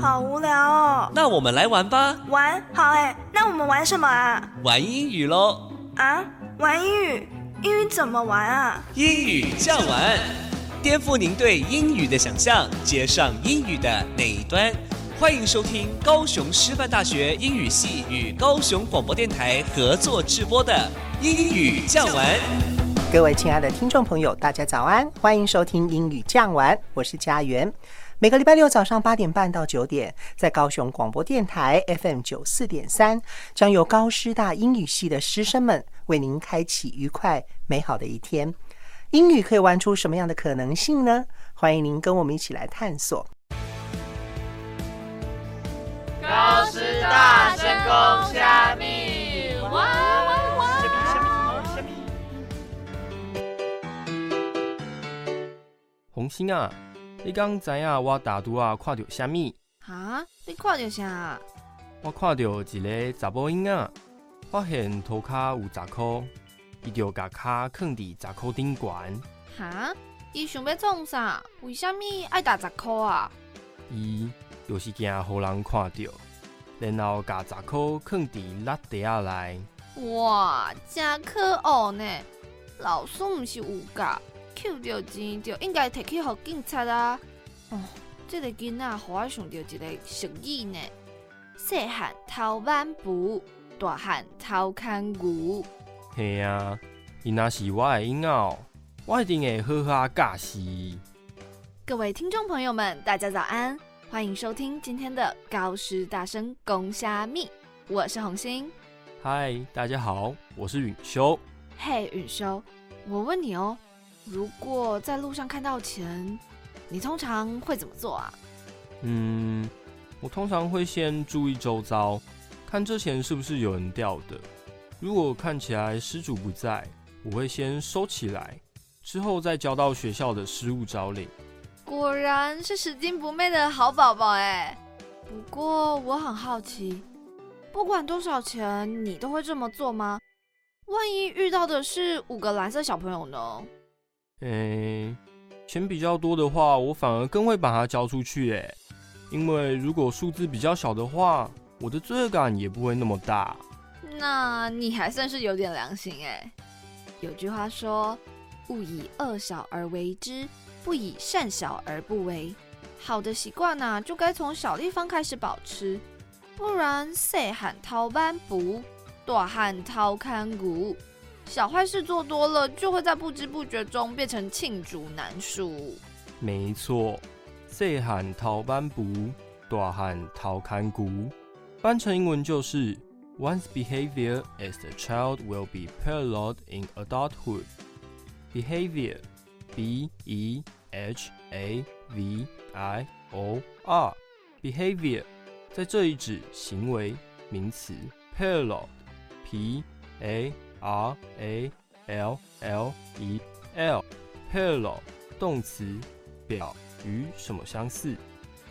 好无聊哦。那我们来玩吧。玩好哎，那我们玩什么啊？玩英语喽。啊，玩英语？英语怎么玩啊？英语降玩，颠覆您对英语的想象，接上英语的那一端。欢迎收听高雄师范大学英语系与高雄广播电台合作直播的英语酱玩。各位亲爱的听众朋友，大家早安，欢迎收听英语酱玩，我是佳媛。每个礼拜六早上八点半到九点，在高雄广播电台 FM 九四点三，将由高师大英语系的师生们为您开启愉快美好的一天。英语可以玩出什么样的可能性呢？欢迎您跟我们一起来探索。高师大深宫虾米，哇哇哇！虾米虾米虾米。红星啊！你刚知影我大拄啊看到虾米？哈？你看到啥？我看到一个查甫囡仔，发现涂骹有十箍，伊就甲骹囥伫十箍顶悬。哈？伊想要创啥？为虾米爱打十箍啊？伊就是惊互人看到，然后甲十箍囥伫垃地仔内。哇，真可恶呢！老师毋是有教？捡着钱就应该摕去互警察啊！哦，这个囡仔互我想到一个俗语呢：细汉偷挽布，大汉偷牵牛。嘿啊，伊若是我的婴仔，我一定会好好教示。各位听众朋友们，大家早安，欢迎收听今天的高师大声公虾米，我是红星。嗨，大家好，我是允修。嘿，允修，我问你哦。如果在路上看到钱，你通常会怎么做啊？嗯，我通常会先注意周遭，看这钱是不是有人掉的。如果看起来失主不在，我会先收起来，之后再交到学校的失物招领。果然是拾金不昧的好宝宝哎！不过我很好奇，不管多少钱，你都会这么做吗？万一遇到的是五个蓝色小朋友呢？诶，钱比较多的话，我反而更会把它交出去诶。因为如果数字比较小的话，我的罪恶感也不会那么大。那你还算是有点良心诶。有句话说：“勿以恶小而为之，不以善小而不为。”好的习惯呢，就该从小地方开始保持，不然细汉偷板布，大汉偷看骨。小坏事做多了，就会在不知不觉中变成罄竹难书。没错，细汉偷斑布，大汉偷看骨，翻成英文就是 One's behavior as a child will be paralleled in adulthood. Behavior, B E H A V I O R, behavior 在这里指行为名词，parallel, P A R A L L E L，parallel 动词，表与什么相似？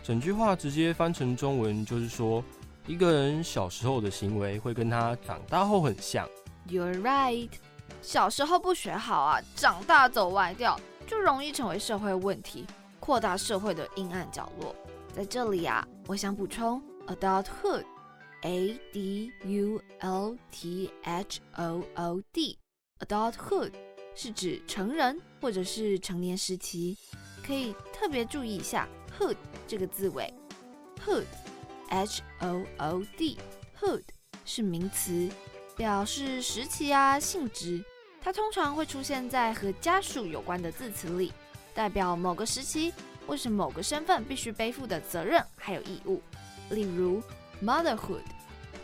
整句话直接翻成中文就是说，一个人小时候的行为会跟他长大后很像。You're right，小时候不学好啊，长大走歪掉，就容易成为社会问题，扩大社会的阴暗角落。在这里啊，我想补充 adulthood。A D U L T H O O D，adulthood 是指成人或者是成年时期，可以特别注意一下 hood 这个字尾，hood，H O O D，hood 是名词，表示时期啊性质，它通常会出现在和家属有关的字词里，代表某个时期或是某个身份必须背负的责任还有义务，例如。Motherhood,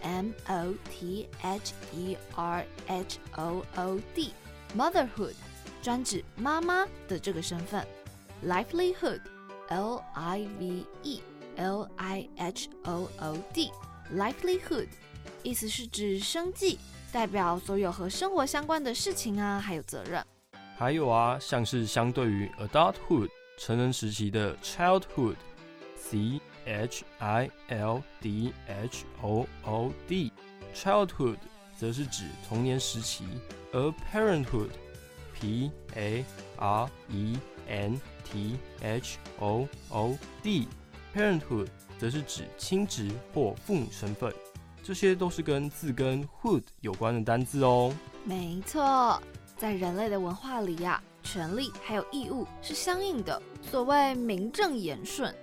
M O T H E R H O O D, motherhood 专指妈妈的这个身份。Livelihood, L I V E L I H O O D, livelihood 意思是指生计，代表所有和生活相关的事情啊，还有责任。还有啊，像是相对于 adulthood 成人时期的 childhood, C H I L D H O O D，childhood 则是指童年时期，而 parenthood，P A R E N T H O O D，Parenthood 则是指亲职或父母身份，这些都是跟字根 hood 有关的单字哦。没错，在人类的文化里呀，权利还有义务是相应的。所谓名正言顺，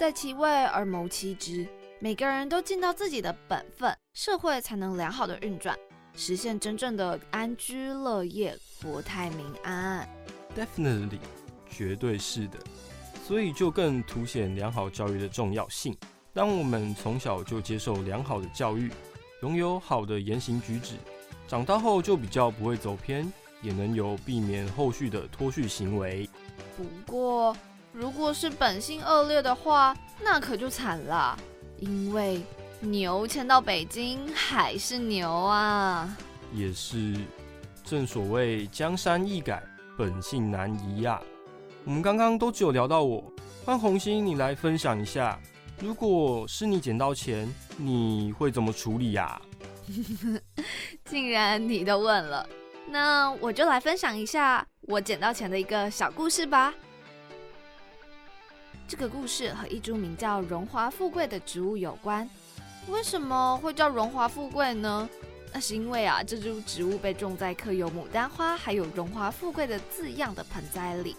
在其位而谋其职，每个人都尽到自己的本分，社会才能良好的运转，实现真正的安居乐业、国泰民安。Definitely，绝对是的。所以就更凸显良好教育的重要性。当我们从小就接受良好的教育，拥有好的言行举止，长大后就比较不会走偏，也能有避免后续的脱序行为。不过，如果是本性恶劣的话，那可就惨了，因为牛迁到北京还是牛啊。也是，正所谓江山易改，本性难移呀。我们刚刚都只有聊到我，换红心你来分享一下，如果是你捡到钱，你会怎么处理呀？竟然你都问了，那我就来分享一下我捡到钱的一个小故事吧。这个故事和一株名叫荣华富贵的植物有关。为什么会叫荣华富贵呢？那是因为啊，这株植物被种在刻有牡丹花还有荣华富贵的字样的盆栽里。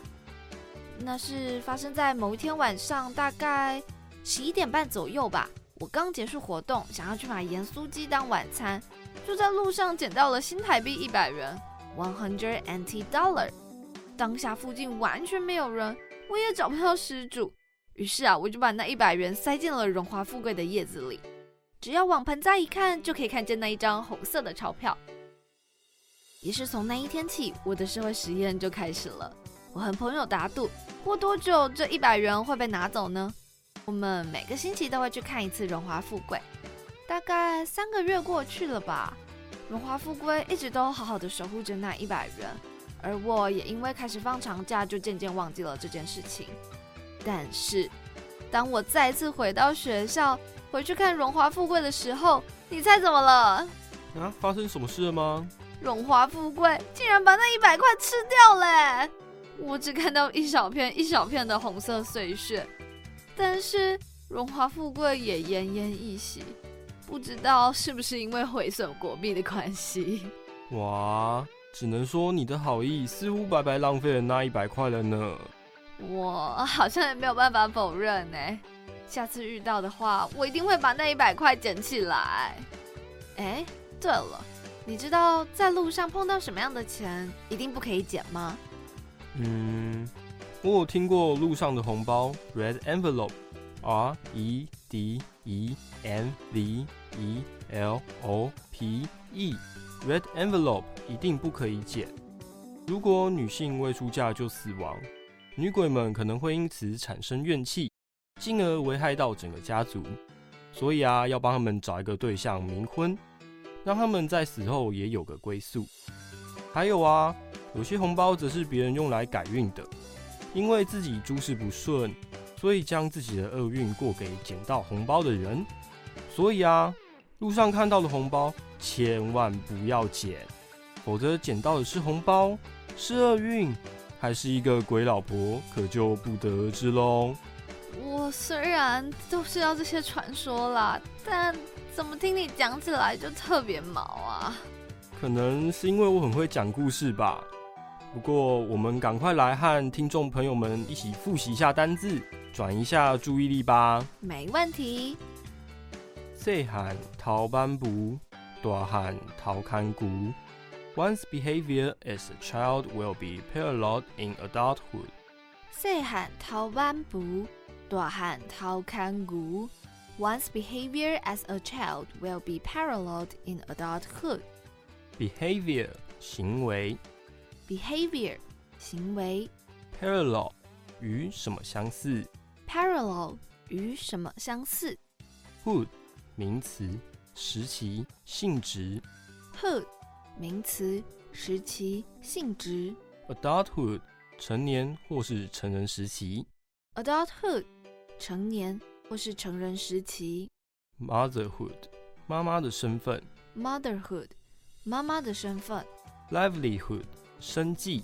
那是发生在某一天晚上，大概十一点半左右吧。我刚结束活动，想要去买盐酥鸡当晚餐，就在路上捡到了新台币一百元 （one hundred NT dollar）。当下附近完全没有人，我也找不到失主。于是啊，我就把那一百元塞进了荣华富贵的叶子里。只要往盆栽一看，就可以看见那一张红色的钞票。也是从那一天起，我的社会实验就开始了。我和朋友打赌，过多久这一百元会被拿走呢？我们每个星期都会去看一次荣华富贵。大概三个月过去了吧，荣华富贵一直都好好的守护着那一百元，而我也因为开始放长假，就渐渐忘记了这件事情。但是，当我再次回到学校，回去看荣华富贵的时候，你猜怎么了？啊，发生什么事了吗？荣华富贵竟然把那一百块吃掉了！我只看到一小片一小片的红色碎屑，但是荣华富贵也奄奄一息，不知道是不是因为毁损国币的关系。哇，只能说你的好意似乎白白浪费了那一百块了呢。我好像也没有办法否认呢。下次遇到的话，我一定会把那一百块捡起来。哎，对了，你知道在路上碰到什么样的钱一定不可以捡吗？嗯，我有听过路上的红包，red envelope，R E D E N V E L O P E，red envelope 一定不可以捡。如果女性未出嫁就死亡，女鬼们可能会因此产生怨气，进而危害到整个家族。所以啊，要帮他们找一个对象冥婚，让他们在死后也有个归宿。还有啊。有些红包则是别人用来改运的，因为自己诸事不顺，所以将自己的厄运过给捡到红包的人。所以啊，路上看到的红包千万不要捡，否则捡到的是红包，是厄运，还是一个鬼老婆，可就不得而知喽。我虽然都知道这些传说啦，但怎么听你讲起来就特别毛啊？可能是因为我很会讲故事吧。不过，我们赶快来和听众朋友们一起复习一下单字，转一下注意力吧。没问题。细汉偷班布，大汉偷看古。One's behavior as a child will be paralleled in adulthood。细汉偷班布，大汉偷看古。One's behavior as a child will be paralleled in adulthood。Behavior 行为。behavior 行为，parallel 与什么相似？parallel 与什么相似？hood 名词，时期，性质。hood 名词，时期，性质。adulthood 成年或是成人时期。adulthood 成年或是成人时期。motherhood 妈妈的身份。motherhood 妈妈的身份。livelihood 生计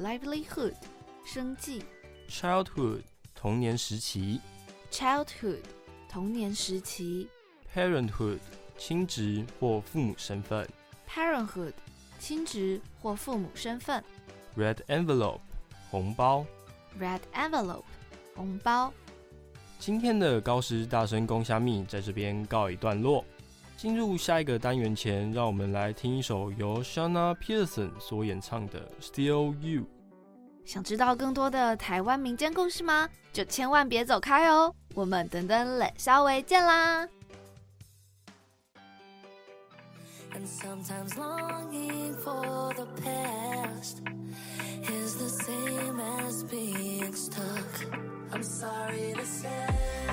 ，livelihood，生计；childhood，童年时期 childhood 童年时期；parenthood 亲职或父母身份；parenthood 亲职或父母身份；red envelope 红包；red envelope 红包。今天的高师大声公虾米在这边告一段落。进入下一个单元前，让我们来听一首由 Shana Peterson 所演唱的《Still You》。想知道更多的台湾民间故事吗？就千万别走开哦！我们等等冷稍微见啦。and sometimes longing for the past is the same as being stuck. I'm sorry to say,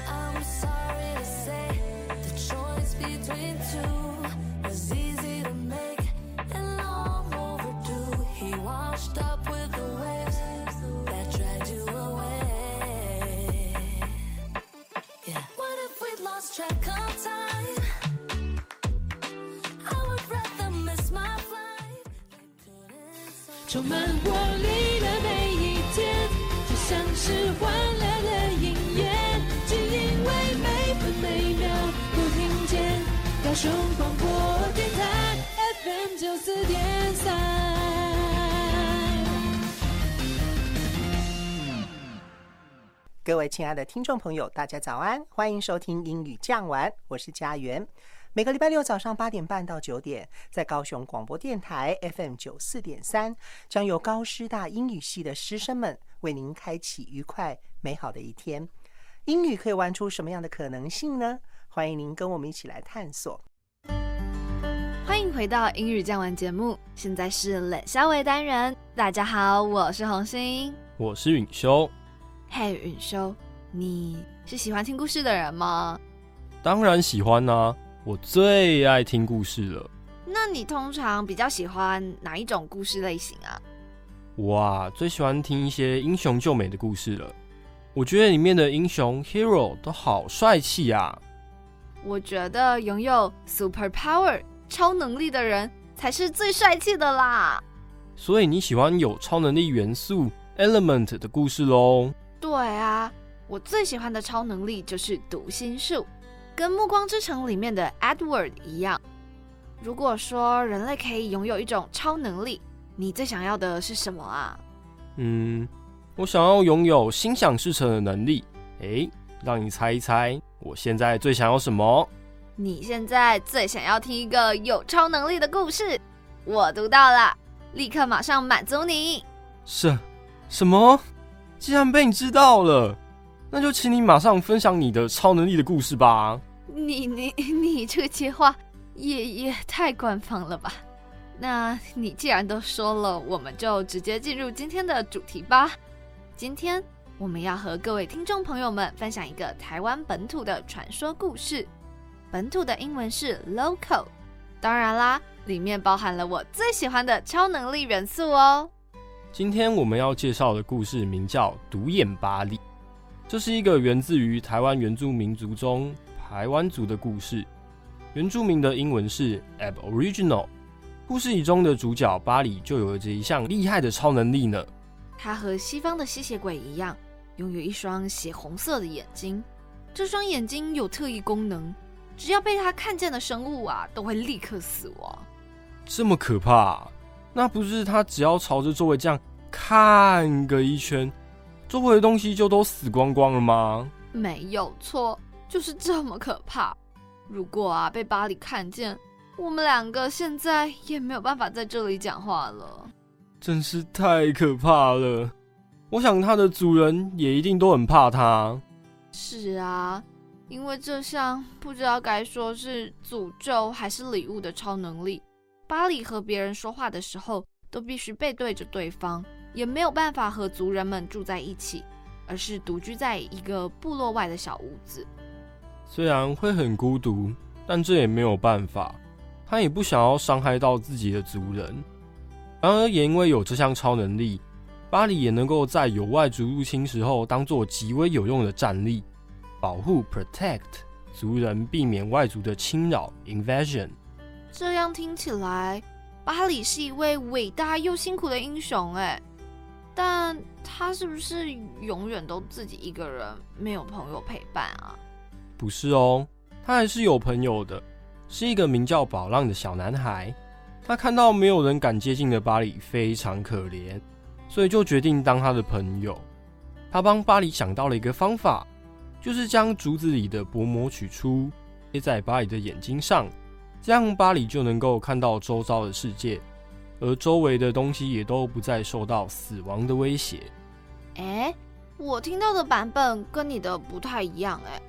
I'm sorry to say, the choice between two is easy to make and long overdue. He washed up with the waves that dragged you away. Yeah. What if we lost track of time? 充满活力的每一天，就像是欢乐的音乐，只因为每分每秒都听见。高雄广播电台 FM 九四点三。各位亲爱的听众朋友，大家早安，欢迎收听英语讲完，我是佳媛。每个礼拜六早上八点半到九点，在高雄广播电台 FM 九四点三，将由高师大英语系的师生们为您开启愉快美好的一天。英语可以玩出什么样的可能性呢？欢迎您跟我们一起来探索。欢迎回到英语讲完节目，现在是冷笑话单元。大家好，我是红星，我是允修。嘿，允修，你是喜欢听故事的人吗？当然喜欢啊，我最爱听故事了。那你通常比较喜欢哪一种故事类型啊？哇，最喜欢听一些英雄救美的故事了。我觉得里面的英雄 hero 都好帅气呀。我觉得拥有 super power 超能力的人才是最帅气的啦。所以你喜欢有超能力元素 element 的故事喽？对啊，我最喜欢的超能力就是读心术，跟《暮光之城》里面的 Edward 一样。如果说人类可以拥有一种超能力，你最想要的是什么啊？嗯，我想要拥有心想事成的能力。哎，让你猜一猜。我现在最想要什么？你现在最想要听一个有超能力的故事？我读到了，立刻马上满足你。是什么？既然被你知道了，那就请你马上分享你的超能力的故事吧。你你 你这个接话也也太官方了吧？那你既然都说了，我们就直接进入今天的主题吧。今天。我们要和各位听众朋友们分享一个台湾本土的传说故事，本土的英文是 local，当然啦，里面包含了我最喜欢的超能力元素哦。今天我们要介绍的故事名叫独眼巴利，这是一个源自于台湾原住民族中台湾族的故事，原住民的英文是 Aboriginal。故事里中的主角巴里就有着一项厉害的超能力呢，他和西方的吸血鬼一样。拥有一双血红色的眼睛，这双眼睛有特异功能，只要被他看见的生物啊，都会立刻死亡。这么可怕？那不是他只要朝着周围这样看个一圈，周围的东西就都死光光了吗？没有错，就是这么可怕。如果啊被巴里看见，我们两个现在也没有办法在这里讲话了。真是太可怕了。我想它的主人也一定都很怕它。是啊，因为这项不知道该说是诅咒还是礼物的超能力，巴里和别人说话的时候都必须背对着对方，也没有办法和族人们住在一起，而是独居在一个部落外的小屋子。虽然会很孤独，但这也没有办法。他也不想要伤害到自己的族人，然而也因为有这项超能力。巴里也能够在有外族入侵时候当做极为有用的战力，保护 protect 族人，避免外族的侵扰 invasion。这样听起来，巴里是一位伟大又辛苦的英雄哎。但他是不是永远都自己一个人，没有朋友陪伴啊？不是哦，他还是有朋友的，是一个名叫宝浪的小男孩。他看到没有人敢接近的巴里非常可怜，所以就决定当他的朋友。他帮巴里想到了一个方法，就是将竹子里的薄膜取出，贴在巴里的眼睛上，这样巴里就能够看到周遭的世界，而周围的东西也都不再受到死亡的威胁。哎，我听到的版本跟你的不太一样哎，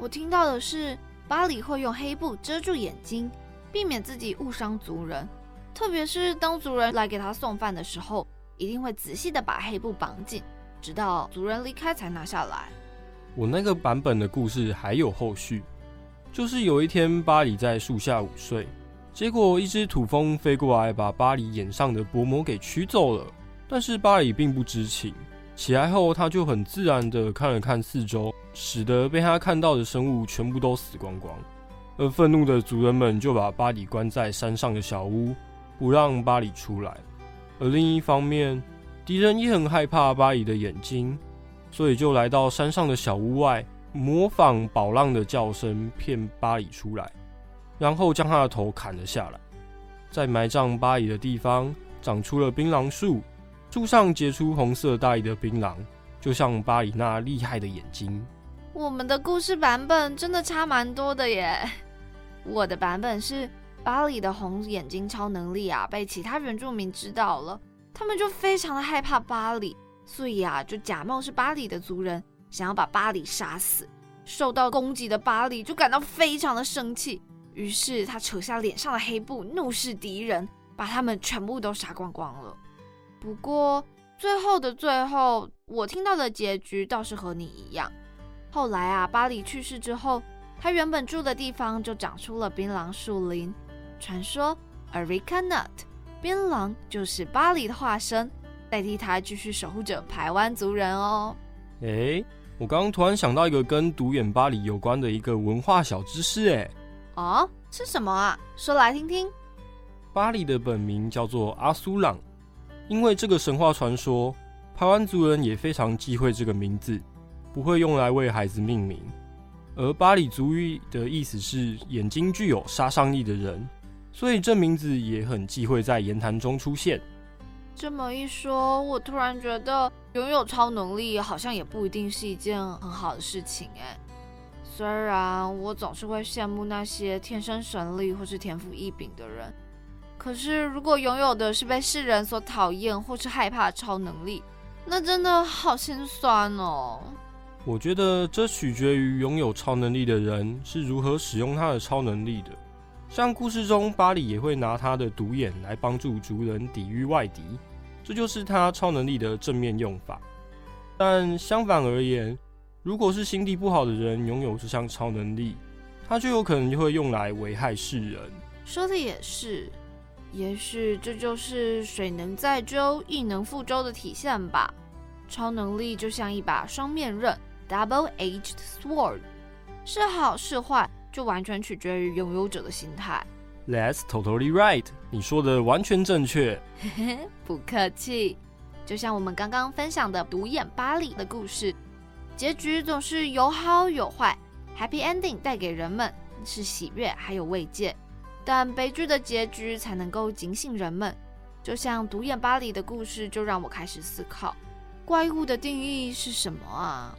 我听到的是巴里会用黑布遮住眼睛，避免自己误伤族人，特别是当族人来给他送饭的时候，一定会仔细的把黑布绑紧。直到族人离开才拿下来。我那个版本的故事还有后续，就是有一天巴里在树下午睡，结果一只土蜂飞过来，把巴里眼上的薄膜给取走了。但是巴里并不知情，起来后他就很自然的看了看四周，使得被他看到的生物全部都死光光。而愤怒的族人们就把巴里关在山上的小屋，不让巴里出来。而另一方面，敌人也很害怕巴里的眼睛，所以就来到山上的小屋外，模仿宝浪的叫声骗巴里出来，然后将他的头砍了下来。在埋葬巴里的地方长出了槟榔树，树上结出红色大衣的槟榔，就像巴里那厉害的眼睛。我们的故事版本真的差蛮多的耶！我的版本是巴里的红眼睛超能力啊，被其他原住民知道了。他们就非常的害怕巴里，所以啊，就假冒是巴里的族人，想要把巴里杀死。受到攻击的巴里就感到非常的生气，于是他扯下脸上的黑布，怒视敌人，把他们全部都杀光光了。不过最后的最后，我听到的结局倒是和你一样。后来啊，巴里去世之后，他原本住的地方就长出了槟榔树林，传说 Arica Nut。槟榔就是巴黎的化身，代替他继续守护着台湾族人哦。哎，我刚刚突然想到一个跟独眼巴黎有关的一个文化小知识，哎，哦，是什么啊？说来听听。巴黎的本名叫做阿苏朗，因为这个神话传说，台湾族人也非常忌讳这个名字，不会用来为孩子命名。而巴黎族语的意思是眼睛具有杀伤力的人。所以这名字也很忌讳在言谈中出现。这么一说，我突然觉得拥有超能力好像也不一定是一件很好的事情哎。虽然我总是会羡慕那些天生神力或是天赋异禀的人，可是如果拥有的是被世人所讨厌或是害怕的超能力，那真的好心酸哦。我觉得这取决于拥有超能力的人是如何使用他的超能力的。像故事中，巴里也会拿他的独眼来帮助族人抵御外敌，这就是他超能力的正面用法。但相反而言，如果是心地不好的人拥有这项超能力，他就有可能就会用来危害世人。说的也是，也许这就是水能载舟，亦能覆舟的体现吧。超能力就像一把双面刃 （double-edged sword），是好是坏。就完全取决于拥有者的心态。That's totally right，你说的完全正确。不客气。就像我们刚刚分享的独眼巴里的故事，结局总是有好有坏。Happy ending 带给人们是喜悦还有慰藉，但悲剧的结局才能够警醒人们。就像独眼巴里的故事，就让我开始思考：怪物的定义是什么啊？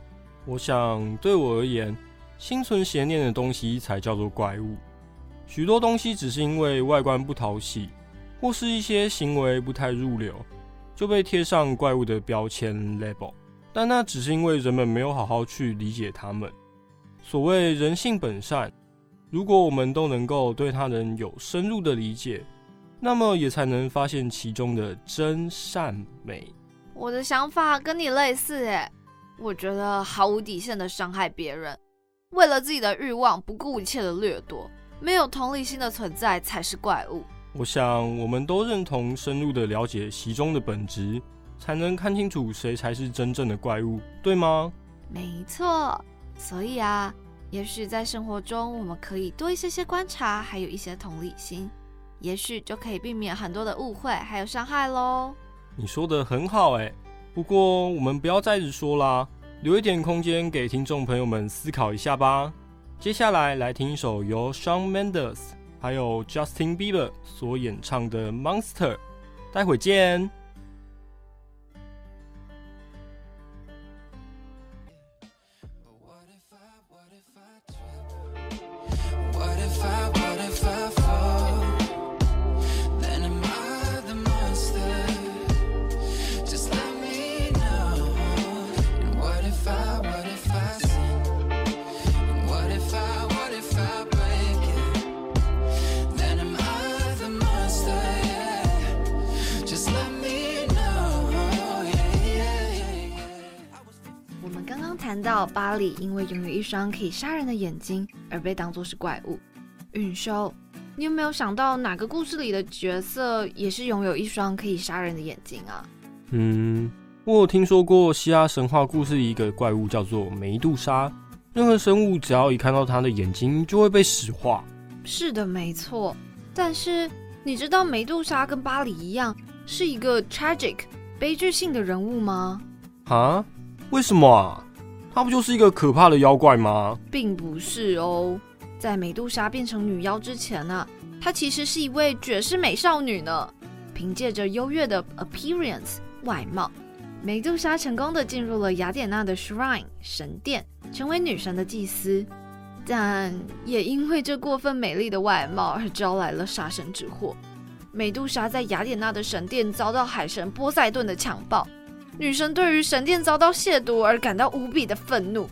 我想，对我而言。心存邪念的东西才叫做怪物。许多东西只是因为外观不讨喜，或是一些行为不太入流，就被贴上怪物的标签 label。但那只是因为人们没有好好去理解他们。所谓人性本善，如果我们都能够对他人有深入的理解，那么也才能发现其中的真善美。我的想法跟你类似，诶，我觉得毫无底线的伤害别人。为了自己的欲望不顾一切的掠夺，没有同理心的存在才是怪物。我想我们都认同，深入的了解其中的本质，才能看清楚谁才是真正的怪物，对吗？没错。所以啊，也许在生活中我们可以多一些些观察，还有一些同理心，也许就可以避免很多的误会还有伤害喽。你说的很好，哎。不过我们不要再直说啦，留一点空间给听众朋友们思考一下吧。接下来来听一首由 Shawn Mendes 还有 Justin Bieber 所演唱的《Monster》，待会见。到巴黎因为拥有一双可以杀人的眼睛而被当作是怪物，允修，你有没有想到哪个故事里的角色也是拥有一双可以杀人的眼睛啊？嗯，我有听说过希腊神话故事里一个怪物叫做梅杜莎，任何生物只要一看到它的眼睛就会被石化。是的，没错。但是你知道梅杜莎跟巴黎一样是一个 tragic 悲剧性的人物吗？啊？为什么啊？她不就是一个可怕的妖怪吗？并不是哦，在美杜莎变成女妖之前呢，她其实是一位绝世美少女呢。凭借着优越的 appearance 外貌，美杜莎成功的进入了雅典娜的 shrine 神殿，成为女神的祭司。但也因为这过分美丽的外貌而招来了杀身之祸。美杜莎在雅典娜的神殿遭到海神波塞顿的强暴。女神对于神殿遭到亵渎而感到无比的愤怒，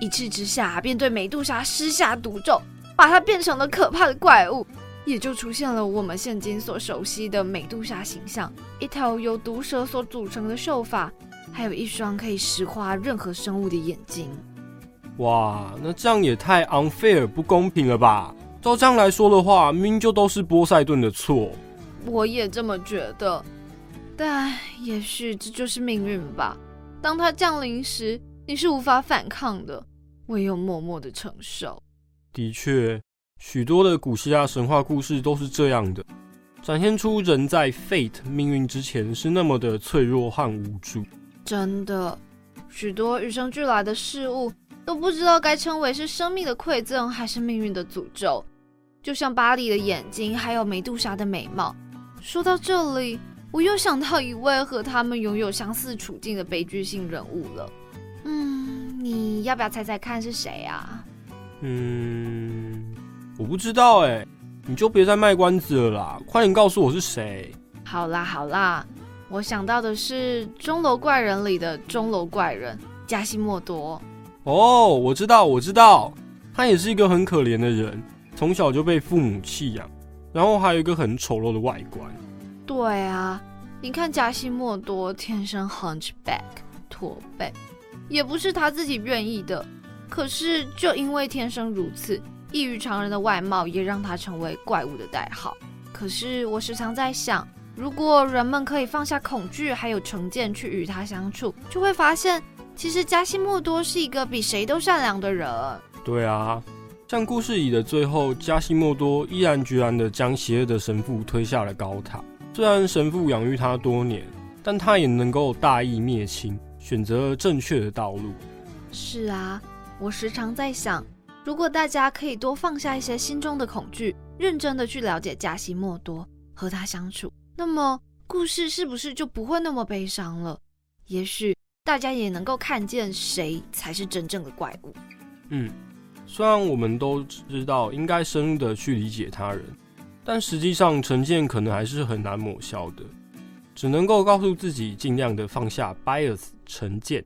一气之下便对美杜莎施下毒咒，把她变成了可怕的怪物，也就出现了我们现今所熟悉的美杜莎形象：一条由毒蛇所组成的秀发，还有一双可以石化任何生物的眼睛。哇，那这样也太 unfair 不公平了吧？照这样来说的话，明明就都是波塞顿的错。我也这么觉得。但也许这就是命运吧。当它降临时，你是无法反抗的，唯有默默的承受。的确，许多的古希腊神话故事都是这样的，展现出人在 fate 命运之前是那么的脆弱和无助。真的，许多与生俱来的事物都不知道该称为是生命的馈赠还是命运的诅咒。就像巴黎的眼睛，还有梅杜莎的美貌。说到这里。我又想到一位和他们拥有相似处境的悲剧性人物了。嗯，你要不要猜猜看是谁啊？嗯，我不知道哎，你就别再卖关子了啦，快点告诉我是谁。好啦好啦，我想到的是《钟楼怪人》里的钟楼怪人加西莫多。哦，我知道我知道，他也是一个很可怜的人，从小就被父母弃养，然后还有一个很丑陋的外观。对啊，你看加西莫多天生 hunchback 驼背，也不是他自己愿意的。可是就因为天生如此，异于常人的外貌也让他成为怪物的代号。可是我时常在想，如果人们可以放下恐惧还有成见去与他相处，就会发现其实加西莫多是一个比谁都善良的人。对啊，像故事里的最后，加西莫多毅然决然地将邪恶的神父推下了高塔。虽然神父养育他多年，但他也能够大义灭亲，选择了正确的道路。是啊，我时常在想，如果大家可以多放下一些心中的恐惧，认真的去了解加西莫多，和他相处，那么故事是不是就不会那么悲伤了？也许大家也能够看见谁才是真正的怪物。嗯，虽然我们都知道应该深入的去理解他人。但实际上，成见可能还是很难抹消的，只能够告诉自己尽量的放下 bias 成见，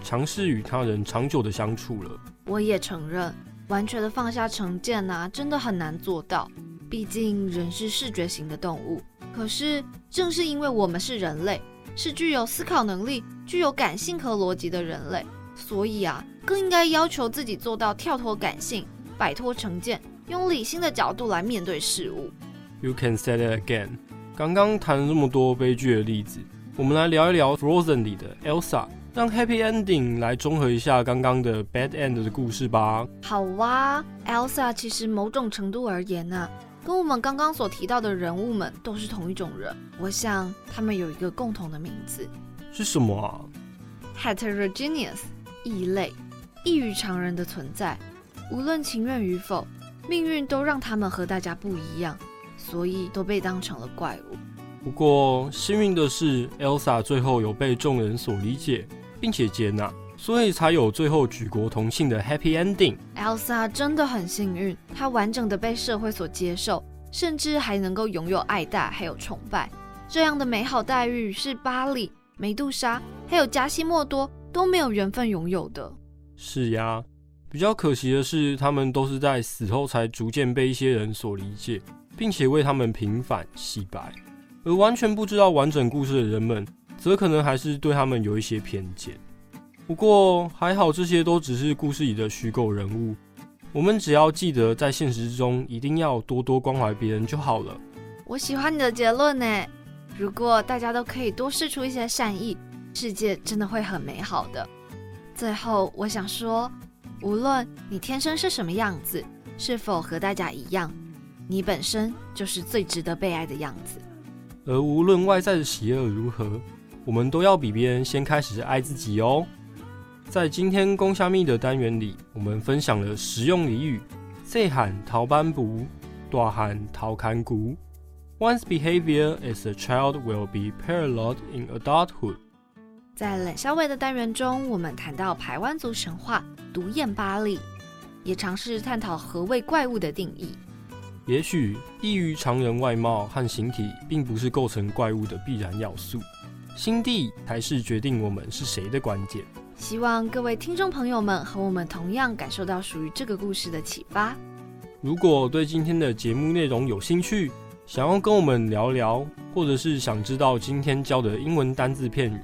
尝试与他人长久的相处了。我也承认，完全的放下成见呐，真的很难做到。毕竟人是视觉型的动物。可是正是因为我们是人类，是具有思考能力、具有感性和逻辑的人类，所以啊，更应该要求自己做到跳脱感性，摆脱成见。用理性的角度来面对事物。You can say it again。刚刚谈了这么多悲剧的例子，我们来聊一聊 Frozen 里的 Elsa，让 Happy Ending 来综合一下刚刚的 Bad End 的故事吧。好哇，Elsa 其实某种程度而言呢，跟我们刚刚所提到的人物们都是同一种人。我想他们有一个共同的名字。是什么啊？heterogeneous 异类，异于常人的存在，无论情愿与否，命运都让他们和大家不一样，所以都被当成了怪物。不过幸运的是，Elsa 最后有被众人所理解，并且接纳，所以才有最后举国同庆的 Happy Ending。Elsa 真的很幸运，她完整的被社会所接受，甚至还能够拥有爱戴还有崇拜。这样的美好待遇是巴里、梅杜莎还有加西莫多都没有缘分拥有的。是呀，比较可惜的是，他们都是在死后才逐渐被一些人所理解，并且为他们平反洗白，而完全不知道完整故事的人们，则可能还是对他们有一些偏见。不过还好，这些都只是故事里的虚构人物，我们只要记得在现实之中一定要多多关怀别人就好了。我喜欢你的结论呢。如果大家都可以多试出一些善意，世界真的会很美好的。最后，我想说，无论你天生是什么样子，是否和大家一样，你本身就是最值得被爱的样子。而无论外在的喜恶如何，我们都要比别人先开始爱自己哦。在今天公虾米的单元里，我们分享了实用俚语：细汉逃班不，大汉逃砍骨。One's behavior as a child will be paralleled in adulthood。在冷笑味的单元中，我们谈到排湾族神话独眼巴利，也尝试探讨何谓怪物的定义。也许异于常人外貌和形体，并不是构成怪物的必然要素，心地才是决定我们是谁的关键。希望各位听众朋友们和我们同样感受到属于这个故事的启发。如果对今天的节目内容有兴趣，想要跟我们聊聊，或者是想知道今天教的英文单字片语，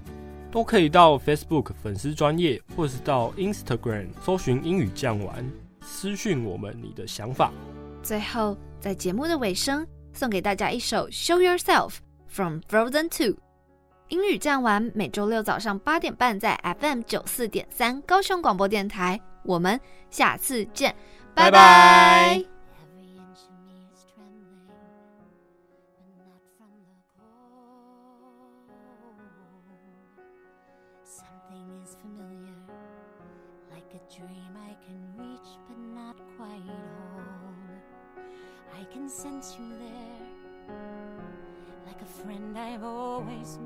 都可以到 Facebook 粉丝专业，或是到 Instagram 搜寻英语酱玩，私讯我们你的想法。最后，在节目的尾声，送给大家一首《Show Yourself》from Frozen Two。英语酱玩每周六早上八点半在 FM 九四点三高雄广播电台，我们下次见，拜拜 always